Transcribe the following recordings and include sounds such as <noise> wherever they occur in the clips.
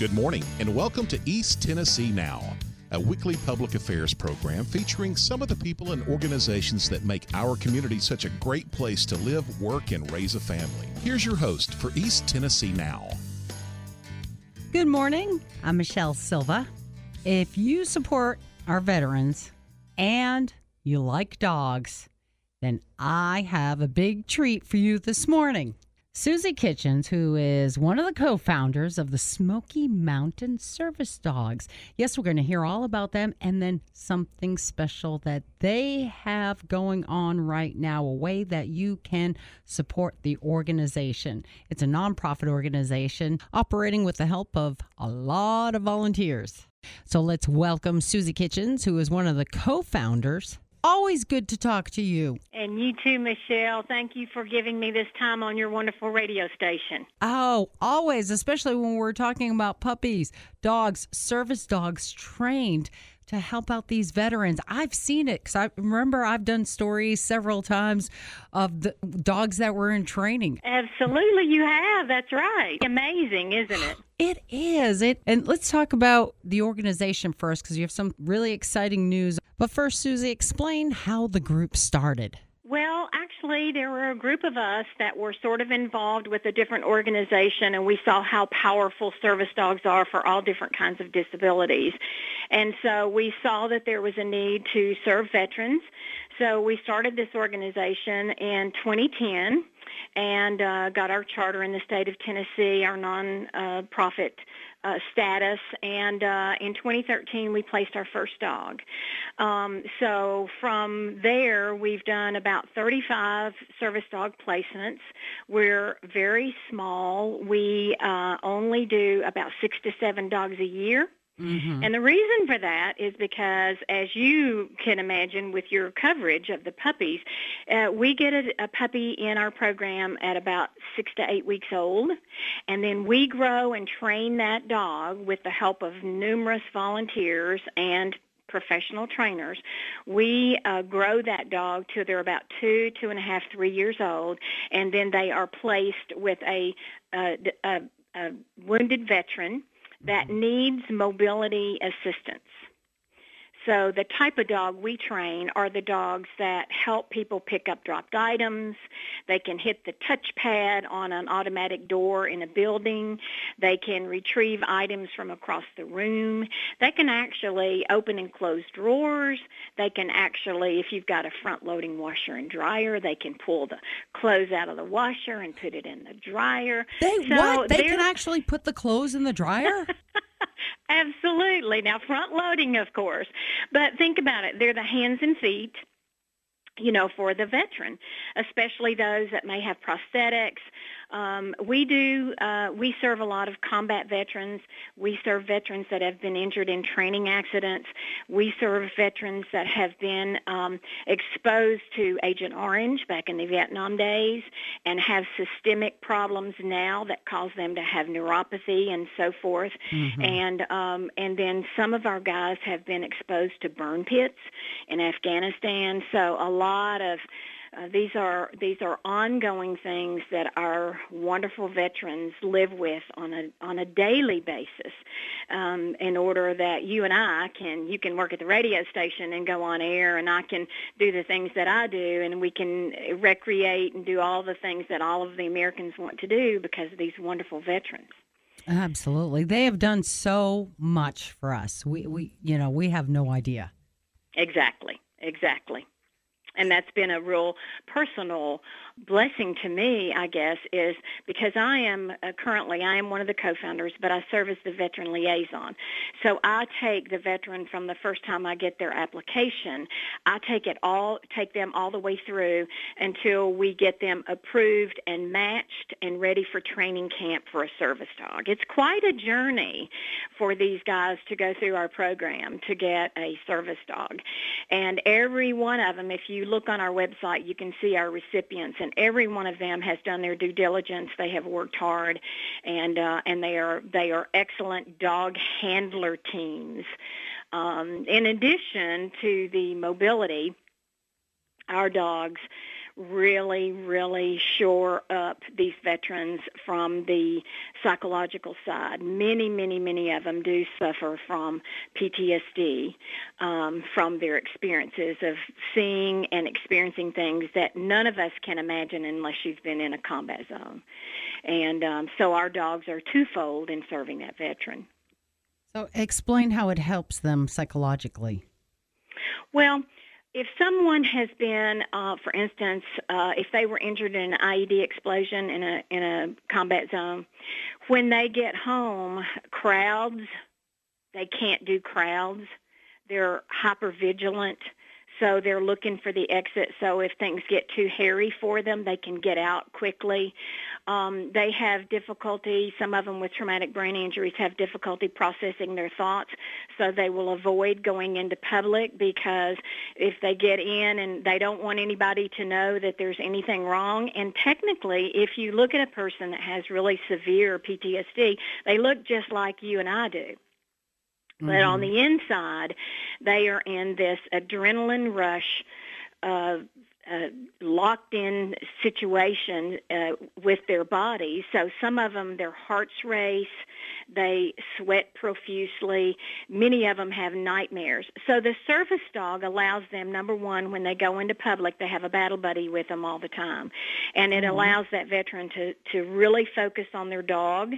Good morning, and welcome to East Tennessee Now, a weekly public affairs program featuring some of the people and organizations that make our community such a great place to live, work, and raise a family. Here's your host for East Tennessee Now. Good morning. I'm Michelle Silva. If you support our veterans and you like dogs, then I have a big treat for you this morning. Susie Kitchens, who is one of the co founders of the Smoky Mountain Service Dogs. Yes, we're going to hear all about them and then something special that they have going on right now, a way that you can support the organization. It's a nonprofit organization operating with the help of a lot of volunteers. So let's welcome Susie Kitchens, who is one of the co founders Always good to talk to you. And you too, Michelle. Thank you for giving me this time on your wonderful radio station. Oh, always, especially when we're talking about puppies, dogs, service dogs trained to help out these veterans. I've seen it because I remember I've done stories several times of the dogs that were in training. Absolutely, you have. That's right. Amazing, isn't it? <gasps> It is. It and let's talk about the organization first because you have some really exciting news. But first, Susie, explain how the group started. Well, actually, there were a group of us that were sort of involved with a different organization, and we saw how powerful service dogs are for all different kinds of disabilities. And so we saw that there was a need to serve veterans. So we started this organization in 2010 and uh, got our charter in the state of Tennessee, our non-profit uh, status, and uh, in 2013 we placed our first dog. Um, so from there we've done about 35 service dog placements. We're very small. We uh, only do about six to seven dogs a year. Mm-hmm. And the reason for that is because, as you can imagine with your coverage of the puppies, uh, we get a, a puppy in our program at about six to eight weeks old, and then we grow and train that dog with the help of numerous volunteers and professional trainers. We uh, grow that dog till they're about two, two and a half, three years old, and then they are placed with a, uh, a, a wounded veteran that mm-hmm. needs mobility assistance. So the type of dog we train are the dogs that help people pick up dropped items. They can hit the touchpad on an automatic door in a building. They can retrieve items from across the room. They can actually open and close drawers. They can actually, if you've got a front-loading washer and dryer, they can pull the clothes out of the washer and put it in the dryer. They so what? They can actually put the clothes in the dryer? <laughs> Absolutely. Now, front loading, of course. But think about it. They're the hands and feet you know, for the veteran, especially those that may have prosthetics. Um, we do, uh, we serve a lot of combat veterans. We serve veterans that have been injured in training accidents. We serve veterans that have been um, exposed to Agent Orange back in the Vietnam days and have systemic problems now that cause them to have neuropathy and so forth. Mm-hmm. And um, and then some of our guys have been exposed to burn pits in Afghanistan. So a lot of uh, these are these are ongoing things that our wonderful veterans live with on a on a daily basis. Um, in order that you and I can you can work at the radio station and go on air, and I can do the things that I do, and we can recreate and do all the things that all of the Americans want to do because of these wonderful veterans. Absolutely, they have done so much for us. We we you know we have no idea. Exactly. Exactly and that's been a real personal blessing to me, I guess, is because I am uh, currently I am one of the co-founders, but I serve as the veteran liaison. So I take the veteran from the first time I get their application. I take it all, take them all the way through until we get them approved and matched and ready for training camp for a service dog. It's quite a journey for these guys to go through our program to get a service dog, and every one of them, if you look on our website, you can see our recipients, and every one of them has done their due diligence. They have worked hard, and uh, and they are they are excellent dog handler teams. Um, in addition to the mobility, our dogs really, really shore up these veterans from the psychological side. Many, many, many of them do suffer from PTSD um, from their experiences of seeing and experiencing things that none of us can imagine unless you've been in a combat zone. And um, so our dogs are twofold in serving that veteran. So explain how it helps them psychologically. Well, if someone has been, uh, for instance, uh, if they were injured in an IED explosion in a in a combat zone, when they get home, crowds, they can't do crowds. They're hyper vigilant so they're looking for the exit. So if things get too hairy for them, they can get out quickly. Um, they have difficulty, some of them with traumatic brain injuries have difficulty processing their thoughts, so they will avoid going into public because if they get in and they don't want anybody to know that there's anything wrong, and technically, if you look at a person that has really severe PTSD, they look just like you and I do. But mm-hmm. on the inside, they are in this adrenaline rush, uh, uh, locked in situation uh, with their bodies. So some of them, their hearts race, they sweat profusely. Many of them have nightmares. So the service dog allows them, number one, when they go into public, they have a battle buddy with them all the time. And it mm-hmm. allows that veteran to, to really focus on their dog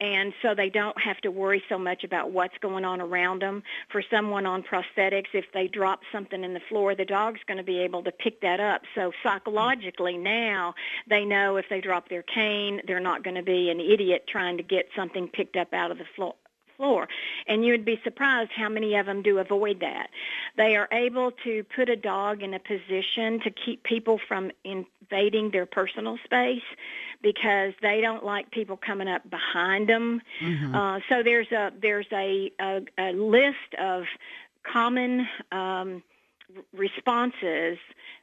and so they don't have to worry so much about what's going on around them. For someone on prosthetics, if they drop something in the floor, the dog's going to be able to pick that up. So psychologically now, they know if they drop their cane, they're not going to be an idiot trying to get something picked up out of the floor floor. And you would be surprised how many of them do avoid that. They are able to put a dog in a position to keep people from invading their personal space because they don't like people coming up behind them. Mm-hmm. Uh, so there's a there's a, a, a list of common um, responses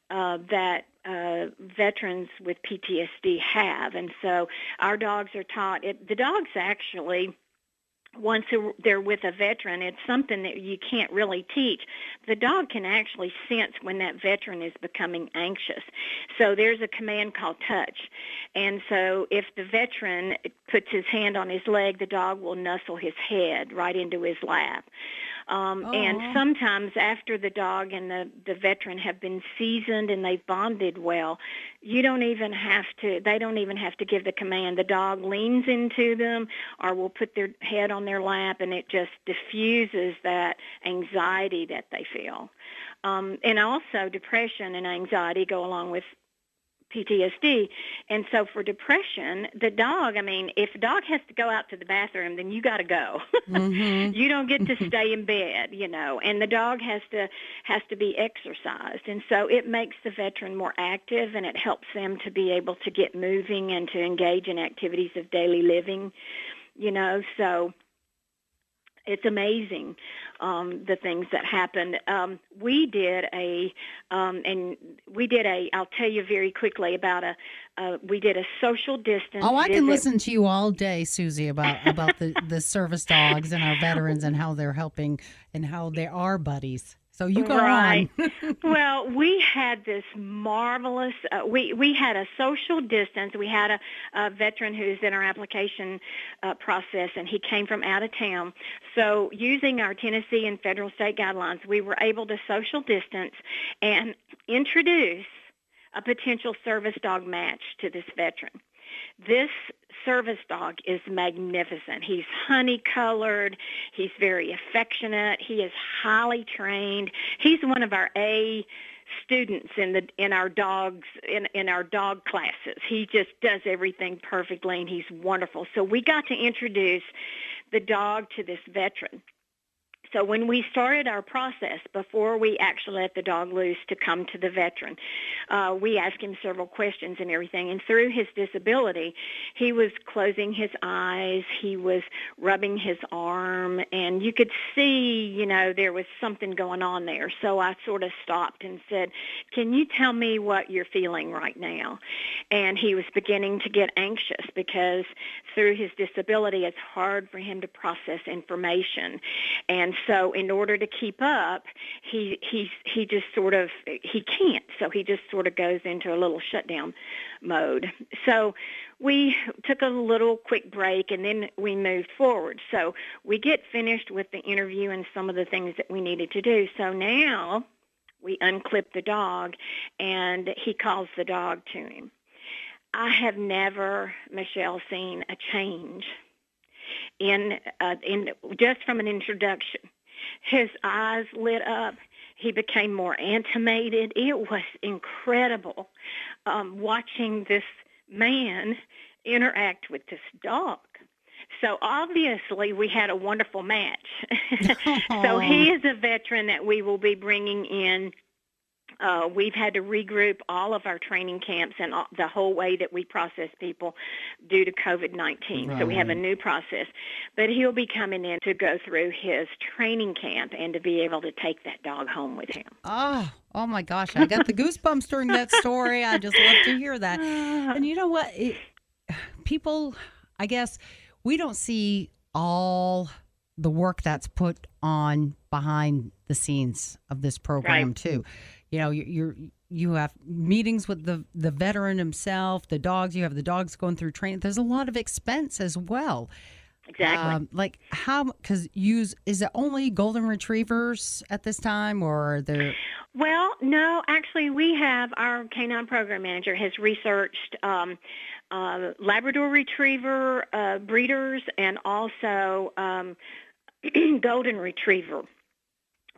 uh, that uh, veterans with PTSD have, and so our dogs are taught. It, the dogs actually once they're with a veteran, it's something that you can't really teach. The dog can actually sense when that veteran is becoming anxious. So there's a command called touch. And so if the veteran puts his hand on his leg, the dog will nuzzle his head right into his lap. Um, and sometimes after the dog and the, the veteran have been seasoned and they've bonded well, you don't even have to, they don't even have to give the command. The dog leans into them or will put their head on their lap and it just diffuses that anxiety that they feel. Um, and also depression and anxiety go along with PTSD. And so for depression, the dog, I mean, if a dog has to go out to the bathroom, then you got to go. <laughs> Mm-hmm. you don't get to stay in bed, you know, and the dog has to has to be exercised. And so it makes the veteran more active and it helps them to be able to get moving and to engage in activities of daily living, you know. So it's amazing um, the things that happened. Um, we did a, um, and we did a. I'll tell you very quickly about a. Uh, we did a social distance. Oh, I visit. can listen to you all day, Susie, about about the the service dogs and our veterans and how they're helping and how they are buddies. So you go right. on. <laughs> well, we had this marvelous. Uh, we we had a social distance. We had a, a veteran who's in our application uh, process, and he came from out of town. So using our Tennessee and federal state guidelines, we were able to social distance and introduce a potential service dog match to this veteran. This service dog is magnificent. He's honey colored. He's very affectionate. He is highly trained. He's one of our A students in the in our dogs in in our dog classes. He just does everything perfectly and he's wonderful. So we got to introduce the dog to this veteran. So when we started our process, before we actually let the dog loose to come to the veteran, uh, we asked him several questions and everything. And through his disability, he was closing his eyes, he was rubbing his arm, and you could see, you know, there was something going on there. So I sort of stopped and said, "Can you tell me what you're feeling right now?" And he was beginning to get anxious because through his disability, it's hard for him to process information. And so in order to keep up, he he he just sort of he can't. So he just sort of goes into a little shutdown mode. So we took a little quick break and then we moved forward. So we get finished with the interview and some of the things that we needed to do. So now we unclip the dog and he calls the dog to him. I have never, Michelle, seen a change in uh, in just from an introduction. His eyes lit up. He became more animated. It was incredible um, watching this man interact with this dog. So obviously we had a wonderful match. <laughs> so he <laughs> is a veteran that we will be bringing in uh, we've had to regroup all of our training camps and all, the whole way that we process people due to COVID-19. Right. So we have a new process. But he'll be coming in to go through his training camp and to be able to take that dog home with him. Oh, oh my gosh. I got the goosebumps during that story. I just love to hear that. And you know what? It, people, I guess, we don't see all the work that's put on behind the scenes of this program right. too you know you're you have meetings with the the veteran himself the dogs you have the dogs going through training. There's a lot of expense as well. Exactly. Um, like how because use is it only golden retrievers at this time or are there well no actually we have our canine program manager has researched um, uh, labrador retriever uh, breeders and also um, <clears throat> golden retriever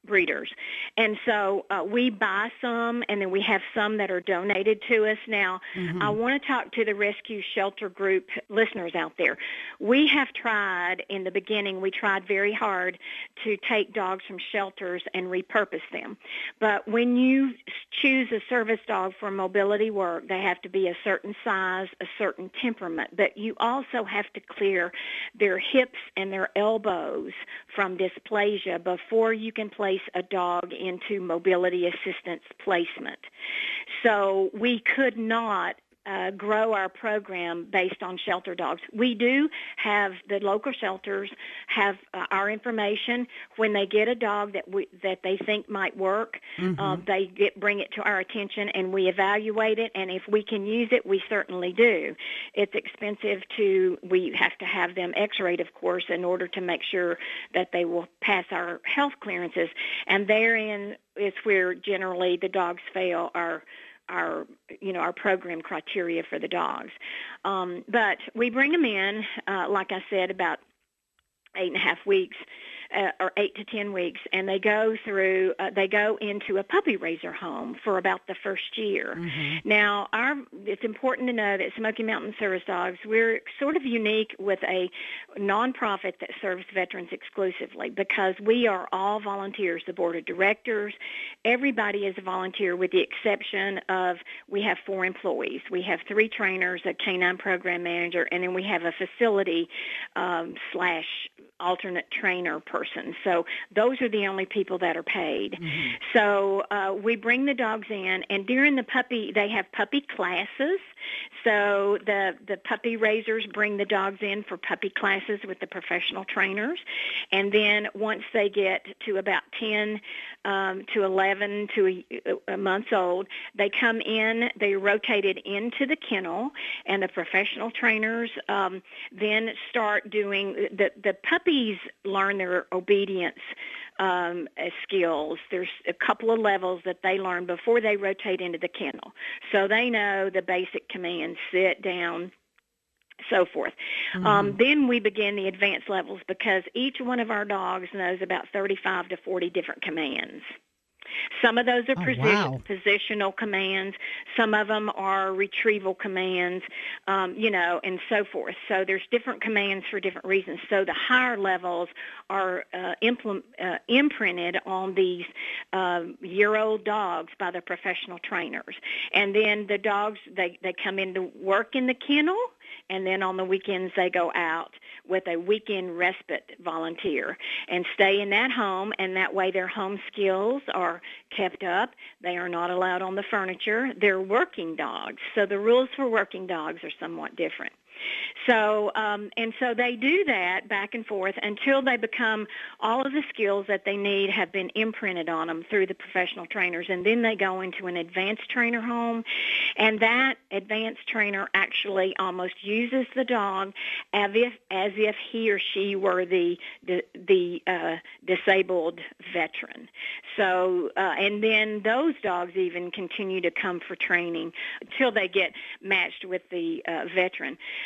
breeders. And so uh, we buy some, and then we have some that are donated to us. Now, mm-hmm. I want to talk to the rescue shelter group listeners out there. We have tried, in the beginning, we tried very hard to take dogs from shelters and repurpose them. But when you choose a service dog for mobility work, they have to be a certain size, a certain temperament. But you also have to clear their hips and their elbows from dysplasia before you can place a dog into mobility assistance placement. So we could not uh, grow our program based on shelter dogs. We do have the local shelters have uh, our information when they get a dog that we that they think might work. Mm-hmm. Uh, they get bring it to our attention and we evaluate it. And if we can use it, we certainly do. It's expensive to we have to have them X-rayed, of course, in order to make sure that they will pass our health clearances. And therein is where generally the dogs fail our our you know our program criteria for the dogs. Um, but we bring them in, uh, like I said, about eight and a half weeks uh, or eight to ten weeks, and they go through. Uh, they go into a puppy raiser home for about the first year. Mm-hmm. Now, our it's important to know that Smoky Mountain Service Dogs we're sort of unique with a nonprofit that serves veterans exclusively because we are all volunteers. The board of directors, everybody is a volunteer, with the exception of we have four employees. We have three trainers, a canine program manager, and then we have a facility um, slash alternate trainer person. So those are the only people that are paid. Mm-hmm. So uh, we bring the dogs in, and during the puppy, they have puppy classes. So the the puppy raisers bring the dogs in for puppy classes with the professional trainers, and then once they get to about ten um, to eleven to a, a months old, they come in. They rotated into the kennel, and the professional trainers um, then start doing the the puppies learn their obedience um, skills. There's a couple of levels that they learn before they rotate into the kennel. So they know the basic commands, sit down, so forth. Mm-hmm. Um, then we begin the advanced levels because each one of our dogs knows about 35 to 40 different commands. Some of those are oh, position, wow. positional commands. Some of them are retrieval commands, um, you know, and so forth. So there's different commands for different reasons. So the higher levels are uh, implement, uh, imprinted on these uh, year-old dogs by the professional trainers. And then the dogs, they, they come in to work in the kennel and then on the weekends they go out with a weekend respite volunteer and stay in that home and that way their home skills are kept up. They are not allowed on the furniture. They're working dogs. So the rules for working dogs are somewhat different. So, um, and so they do that back and forth until they become all of the skills that they need have been imprinted on them through the professional trainers, and then they go into an advanced trainer home, and that advanced trainer actually almost uses the dog as if as if he or she were the the, the uh, disabled veteran. So, uh, and then those dogs even continue to come for training until they get matched with the uh, veteran.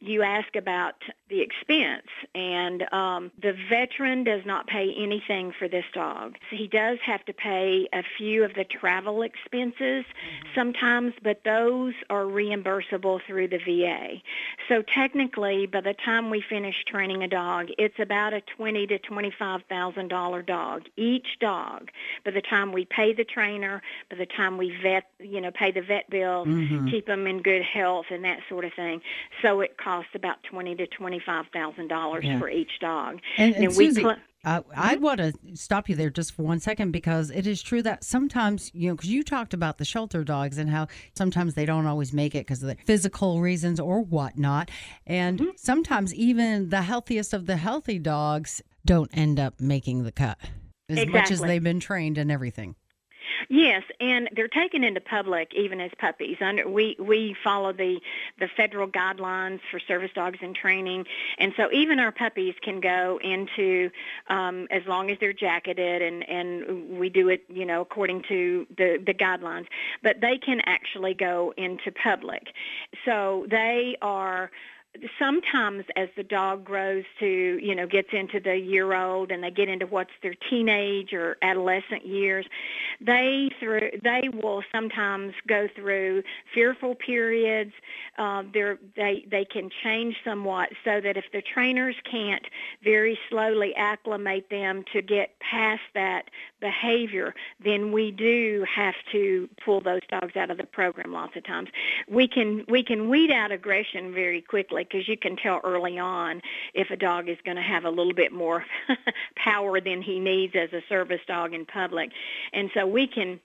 You ask about the expense, and um, the veteran does not pay anything for this dog. So he does have to pay a few of the travel expenses mm-hmm. sometimes, but those are reimbursable through the VA. So technically, by the time we finish training a dog, it's about a twenty to twenty-five thousand dollar dog each dog. By the time we pay the trainer, by the time we vet, you know, pay the vet bill, mm-hmm. keep them in good health, and that sort of thing. So it costs about twenty to twenty-five thousand yeah. dollars for each dog. And, and, and Susie, we. Cl- uh, I mm-hmm. want to stop you there just for one second because it is true that sometimes, you know, because you talked about the shelter dogs and how sometimes they don't always make it because of the physical reasons or whatnot. And mm-hmm. sometimes even the healthiest of the healthy dogs don't end up making the cut as exactly. much as they've been trained and everything. Yes, and they're taken into public even as puppies. Under we we follow the the federal guidelines for service dogs in training, and so even our puppies can go into um, as long as they're jacketed, and and we do it you know according to the the guidelines. But they can actually go into public, so they are sometimes as the dog grows to, you know, gets into the year old and they get into what's their teenage or adolescent years, they through they will sometimes go through fearful periods. Uh, they they can change somewhat so that if the trainers can't very slowly acclimate them to get past that behavior, then we do have to pull those dogs out of the program lots of times. We can we can weed out aggression very quickly because you can tell early on if a dog is going to have a little bit more <laughs> power than he needs as a service dog in public. And so we can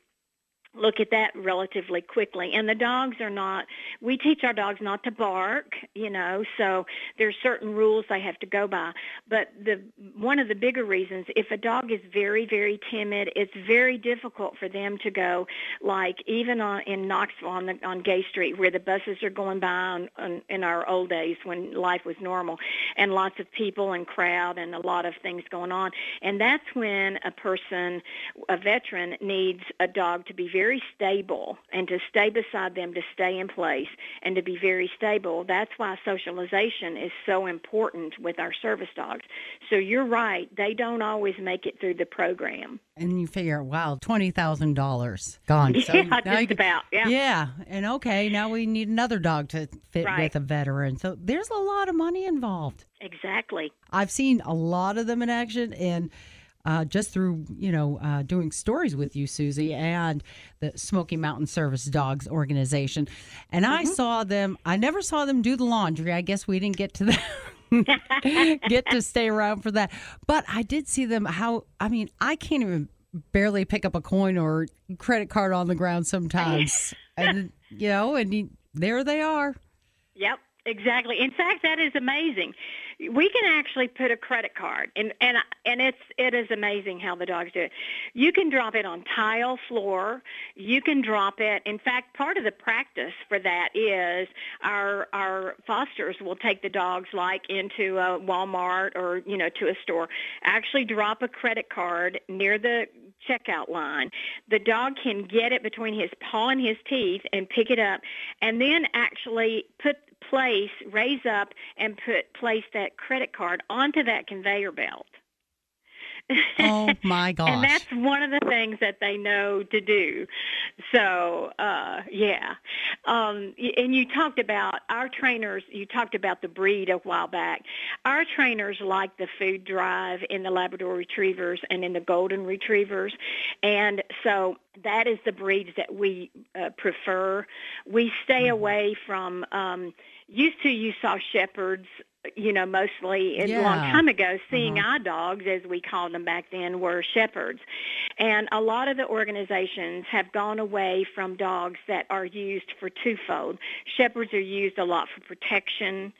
look at that relatively quickly. And the dogs are not, we teach our dogs not to bark, you know, so there's certain rules they have to go by. But the one of the bigger reasons, if a dog is very, very timid, it's very difficult for them to go, like even on, in Knoxville on, the, on Gay Street where the buses are going by on, on, in our old days when life was normal and lots of people and crowd and a lot of things going on. And that's when a person, a veteran, needs a dog to be very very stable and to stay beside them, to stay in place and to be very stable. That's why socialization is so important with our service dogs. So you're right, they don't always make it through the program. And you figure, wow, twenty thousand dollars gone. <laughs> So yeah, just you, about. Yeah. Yeah, and okay, now we need another dog to fit right. with a veteran. So there's a lot of money involved. Exactly. I've seen a lot of them in action, and uh, just through you know uh, doing stories with you, Susie, and the Smoky Mountain Service Dogs organization, and mm-hmm. I saw them. I never saw them do the laundry. I guess we didn't get to that. <laughs> <laughs> get to stay around for that, but I did see them. How I mean, I can't even barely pick up a coin or credit card on the ground sometimes, <laughs> and you know, and there they are. Yep, exactly. In fact, that is amazing we can actually put a credit card and and and it's it is amazing how the dogs do it. You can drop it on tile floor. You can drop it in fact part of the practice for that is our our fosters will take the dogs like into a walmart or you know to a store. Actually drop a credit card near the checkout line. The dog can get it between his paw and his teeth and pick it up and then actually put place, raise up and put place that credit card onto that conveyor belt. Oh my gosh. <laughs> and that's one of the things that they know to do. So, uh, yeah. Um, and you talked about our trainers, you talked about the breed a while back. Our trainers like the food drive in the Labrador Retrievers and in the Golden Retrievers. And so that is the breeds that we uh, prefer. We stay mm-hmm. away from um, used to you saw shepherds you know, mostly a Yeah. long time ago, seeing Uh-huh. eye dogs, as we called them back then, were shepherds. And a lot of the organizations have gone away from dogs that are used for twofold. Shepherds are used a lot for protection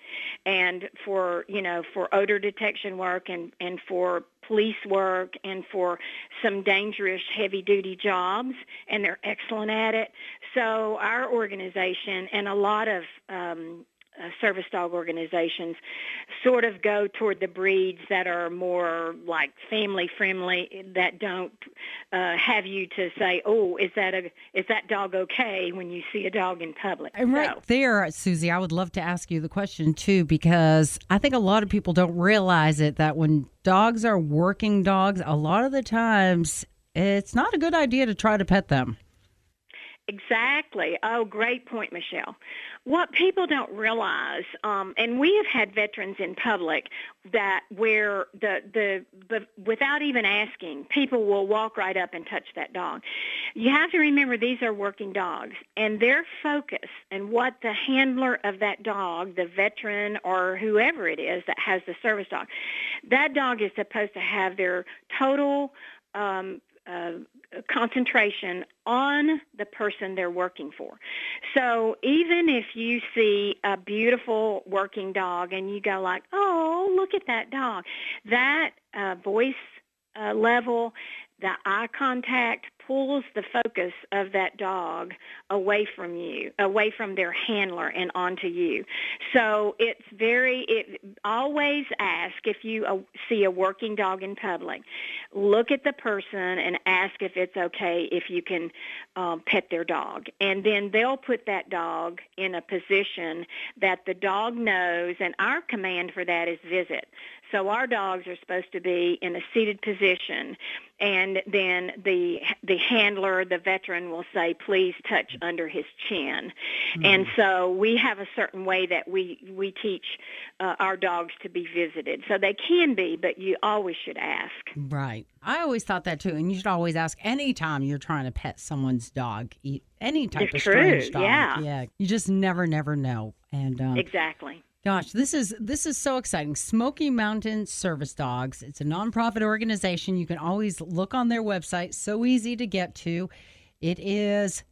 and for, you know, for odor detection work and, and for police work and for some dangerous heavy duty jobs and they're excellent at it. So our organization and a lot of um, uh, service dog organizations sort of go toward the breeds that are more like family friendly that don't uh, have you to say oh is that a is that dog okay when you see a dog in public And right So- there, Susie, I would love to ask you the question too, because I think a lot of people don't realize it that when dogs are working dogs, a lot of the times it's not a good idea to try to pet them. Exactly. Oh, great point, Michelle. What people don't realize, um, and we have had veterans in public that where the, the the without even asking, people will walk right up and touch that dog. You have to remember these are working dogs, and their focus and what the handler of that dog, the veteran or whoever it is that has the service dog, that dog is supposed to have their total um, uh, concentration on the person they're working for. So even if you see a beautiful working dog and you go like, "Oh, look at that dog," that uh, voice uh, level, the eye contact pulls the focus of that dog away from you, away from their handler and onto you. So it's very, it always ask if you uh, see a working dog in public, look at the person and ask if it's okay if you can um, pet their dog. And then they'll put that dog in a position that the dog knows, and our command for that is visit. So our dogs are supposed to be in a seated position, and then the the handler, the veteran, will say, "Please touch under his chin." And so we have a certain way that we we teach uh, our dogs to be visited. So they can be, but you always should ask. Right. I always thought that too. And you should always ask anytime you're trying to pet someone's dog, any type It's of strange true, dog. yeah. Yeah. You just never, never know. And um, Exactly. Gosh, this is this is so exciting. Smoky Mountain Service Dogs. It's a nonprofit organization. You can always look on their website. So easy to get to. It is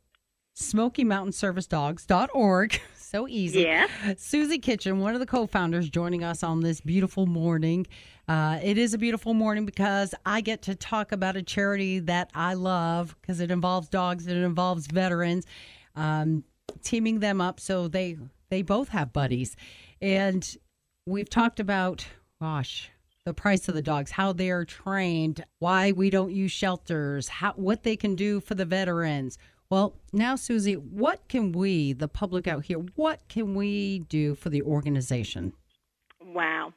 SmokyMountainServiceDogs.org. <laughs> So easy. Yeah. Susie Kitchen, one of the co-founders, joining us on this beautiful morning. Uh, it is a beautiful morning because I get to talk about a charity that I love because it involves dogs and it involves veterans, um, teaming them up so they they both have buddies, and we've talked about gosh the price of the dogs, how they are trained, why we don't use shelters, how what they can do for the veterans. Well, now, Susie, what can we, the public out here, what can we do for the organization? Wow.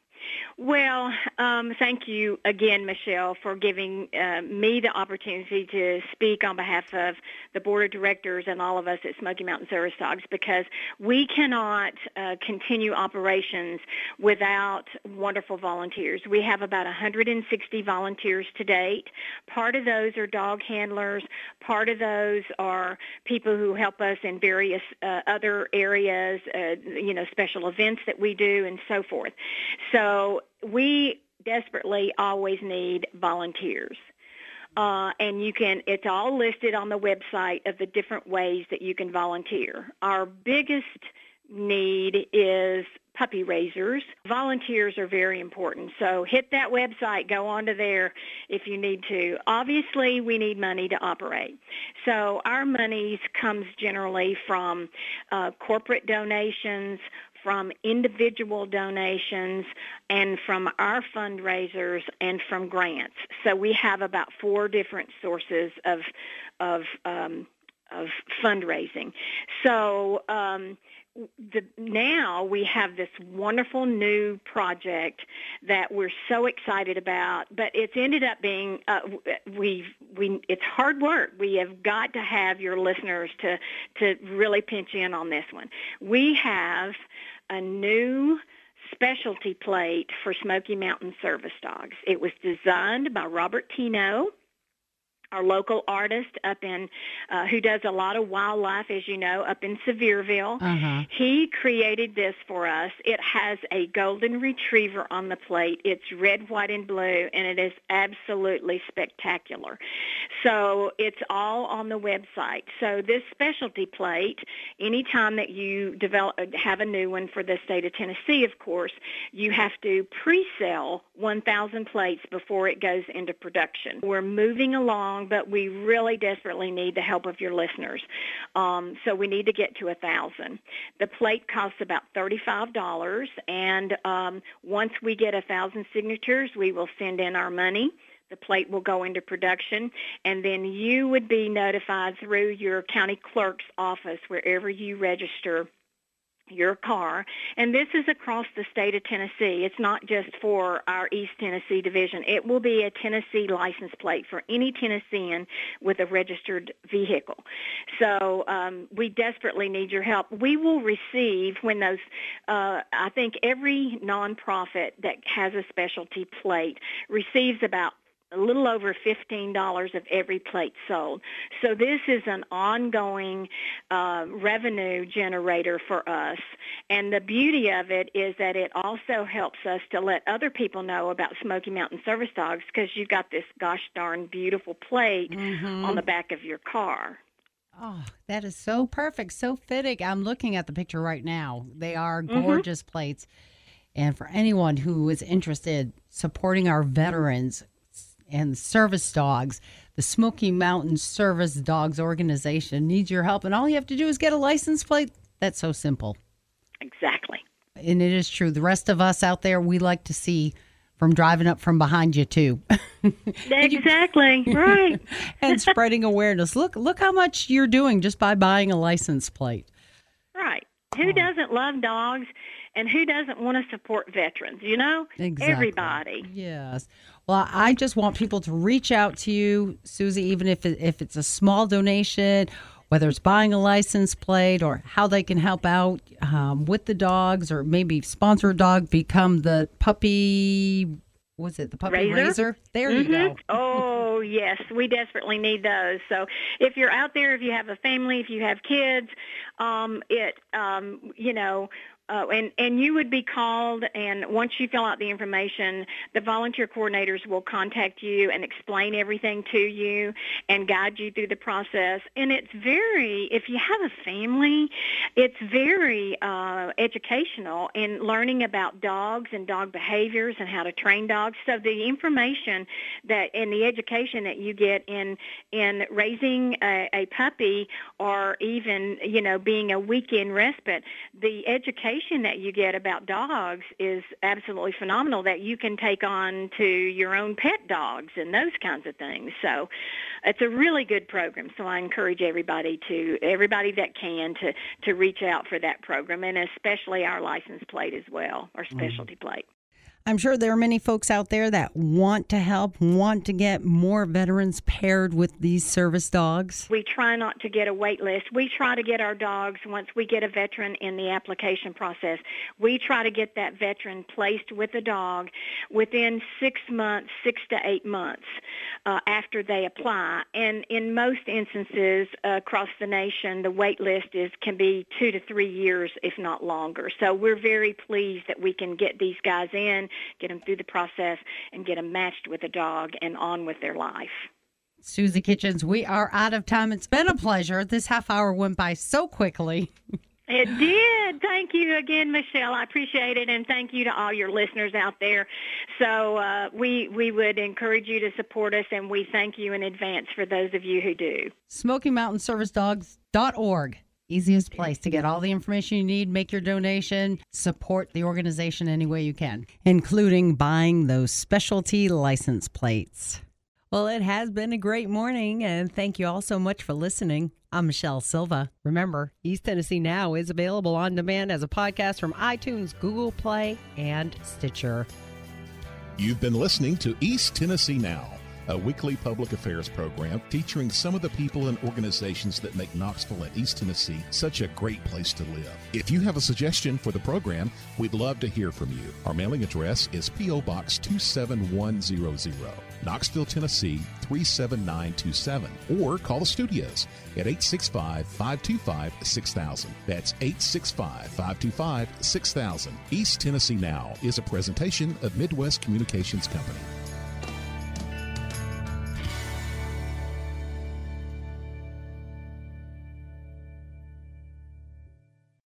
Well, um, thank you again, Michelle, for giving uh, me the opportunity to speak on behalf of the board of directors and all of us at Smoky Mountain Service Dogs because we cannot uh, continue operations without wonderful volunteers. We have about 160 volunteers to date. Part of those are dog handlers. Part of those are people who help us in various uh, other areas, uh, you know, special events that we do and so forth. So we desperately always need volunteers. Uh, and you can, it's all listed on the website of the different ways that you can volunteer. Our biggest need is puppy raisers. Volunteers are very important. So hit that website, go onto there if you need to. Obviously, we need money to operate. So our monies comes generally from uh, corporate donations, from individual donations and from our fundraisers and from grants. So we have about four different sources of of um, of fundraising. So um, the, now we have this wonderful new project that we're so excited about, but it's ended up being uh, we we it's hard work. We have got to have your listeners to to really pinch in on this one. We have a new specialty plate for Smoky Mountain Service Dogs. It was designed by Robert Tino our local artist up in uh, who does a lot of wildlife as you know up in sevierville Uh-huh. he created this for us it has a golden retriever on the plate. It's red, white, and blue, and it is absolutely spectacular. So it's all on the website. So this specialty plate, anytime that you develop have a new one for the state of Tennessee, of course, you have to pre-sell 1,000 plates before it goes into production. We're moving along, but we really desperately need the help of your listeners. Um, so we need to get to a thousand. The plate costs about thirty-five dollars, and um, once we get a thousand signatures, we will send in our money. The plate will go into production, and then you would be notified through your county clerk's office wherever you register your car. And this is across the state of Tennessee. It's not just for our East Tennessee division. It will be a Tennessee license plate for any Tennessean with a registered vehicle. So um, we desperately need your help. We will receive when those, uh, I think every nonprofit that has a specialty plate receives about a little over $15 of every plate sold. So this is an ongoing uh, revenue generator for us. And the beauty of it is that it also helps us to let other people know about Smoky Mountain Service Dogs because you've got this gosh darn beautiful plate mm-hmm. on the back of your car. Oh, that is so perfect, so fitting. I'm looking at the picture right now. They are mm-hmm. gorgeous mm-hmm. plates. And for anyone who is interested supporting our veterans, and service dogs. The Smoky Mountain Service Dogs Organization needs your help, and all you have to do is get a license plate. That's so simple. Exactly. And it is true. The rest of us out there, we like to see from driving up from behind you too. <laughs> exactly. right. <laughs> and spreading awareness. Look look how much you're doing just by buying a license plate. Right. Who oh. doesn't love dogs and who doesn't want to support veterans, you know? Exactly. Everybody. Yes. Well, I just want people to reach out to you, Susie, even if it, if it's a small donation, whether it's buying a license plate or how they can help out um, with the dogs, or maybe sponsor a dog, become the puppy. Was it the puppy raiser? raiser? There mm-hmm. you go. oh yes, we desperately need those. So if you're out there, if you have a family, if you have kids, um, it um, you know uh, and and you would be called and once you fill out the information the volunteer coordinators will contact you and explain everything to you and guide you through the process. And it's very if you have a family it's very uh, educational in learning about dogs and dog behaviors and how to train dogs. So the information that and the education that you get in in raising a, a puppy or even you know being a weekend respite the education education that you get about dogs is absolutely phenomenal that you can take on to your own pet dogs and those kinds of things. So it's a really good program. So I encourage everybody to everybody that can to to reach out for that program and especially our license plate as well, our mm-hmm. specialty mm-hmm. plate. I'm sure there are many folks out there that want to help, want to get more veterans paired with these service dogs. We try not to get a wait list. We try to get our dogs, once we get a veteran in the application process, we try to get that veteran placed with a dog within six months, six to eight months uh, after they apply. And in most instances uh, across the nation, the wait list is can be two to three years, if not longer. So we're very pleased that we can get these guys in get them through the process, and get them matched with a dog and on with their life. Susie Kitchens, we are out of time. It's been a pleasure. This half hour went by so quickly. <laughs> It did. Thank you again, Michelle. I appreciate it, and thank you to all your listeners out there. So uh, we we would encourage you to support us, and we thank you in advance for those of you who do. Smoky Mountain Service Dogs.org easiest place to get all the information you need, make your donation, support the organization any way you can, including buying those specialty license plates. Well, it has been a great morning, and thank you all so much for listening. I'm Michelle Silva. Remember, East Tennessee Now is available on demand as a podcast from iTunes, Google Play, and Stitcher. You've been listening to East Tennessee Now a weekly public affairs program featuring some of the people and organizations that make Knoxville and East Tennessee such a great place to live. If you have a suggestion for the program, we'd love to hear from you. Our mailing address is P.O. Box 27100, Knoxville, Tennessee 37927, or call the studios at 865 525 6000. That's 865 525 6000. East Tennessee Now is a presentation of Midwest Communications Company.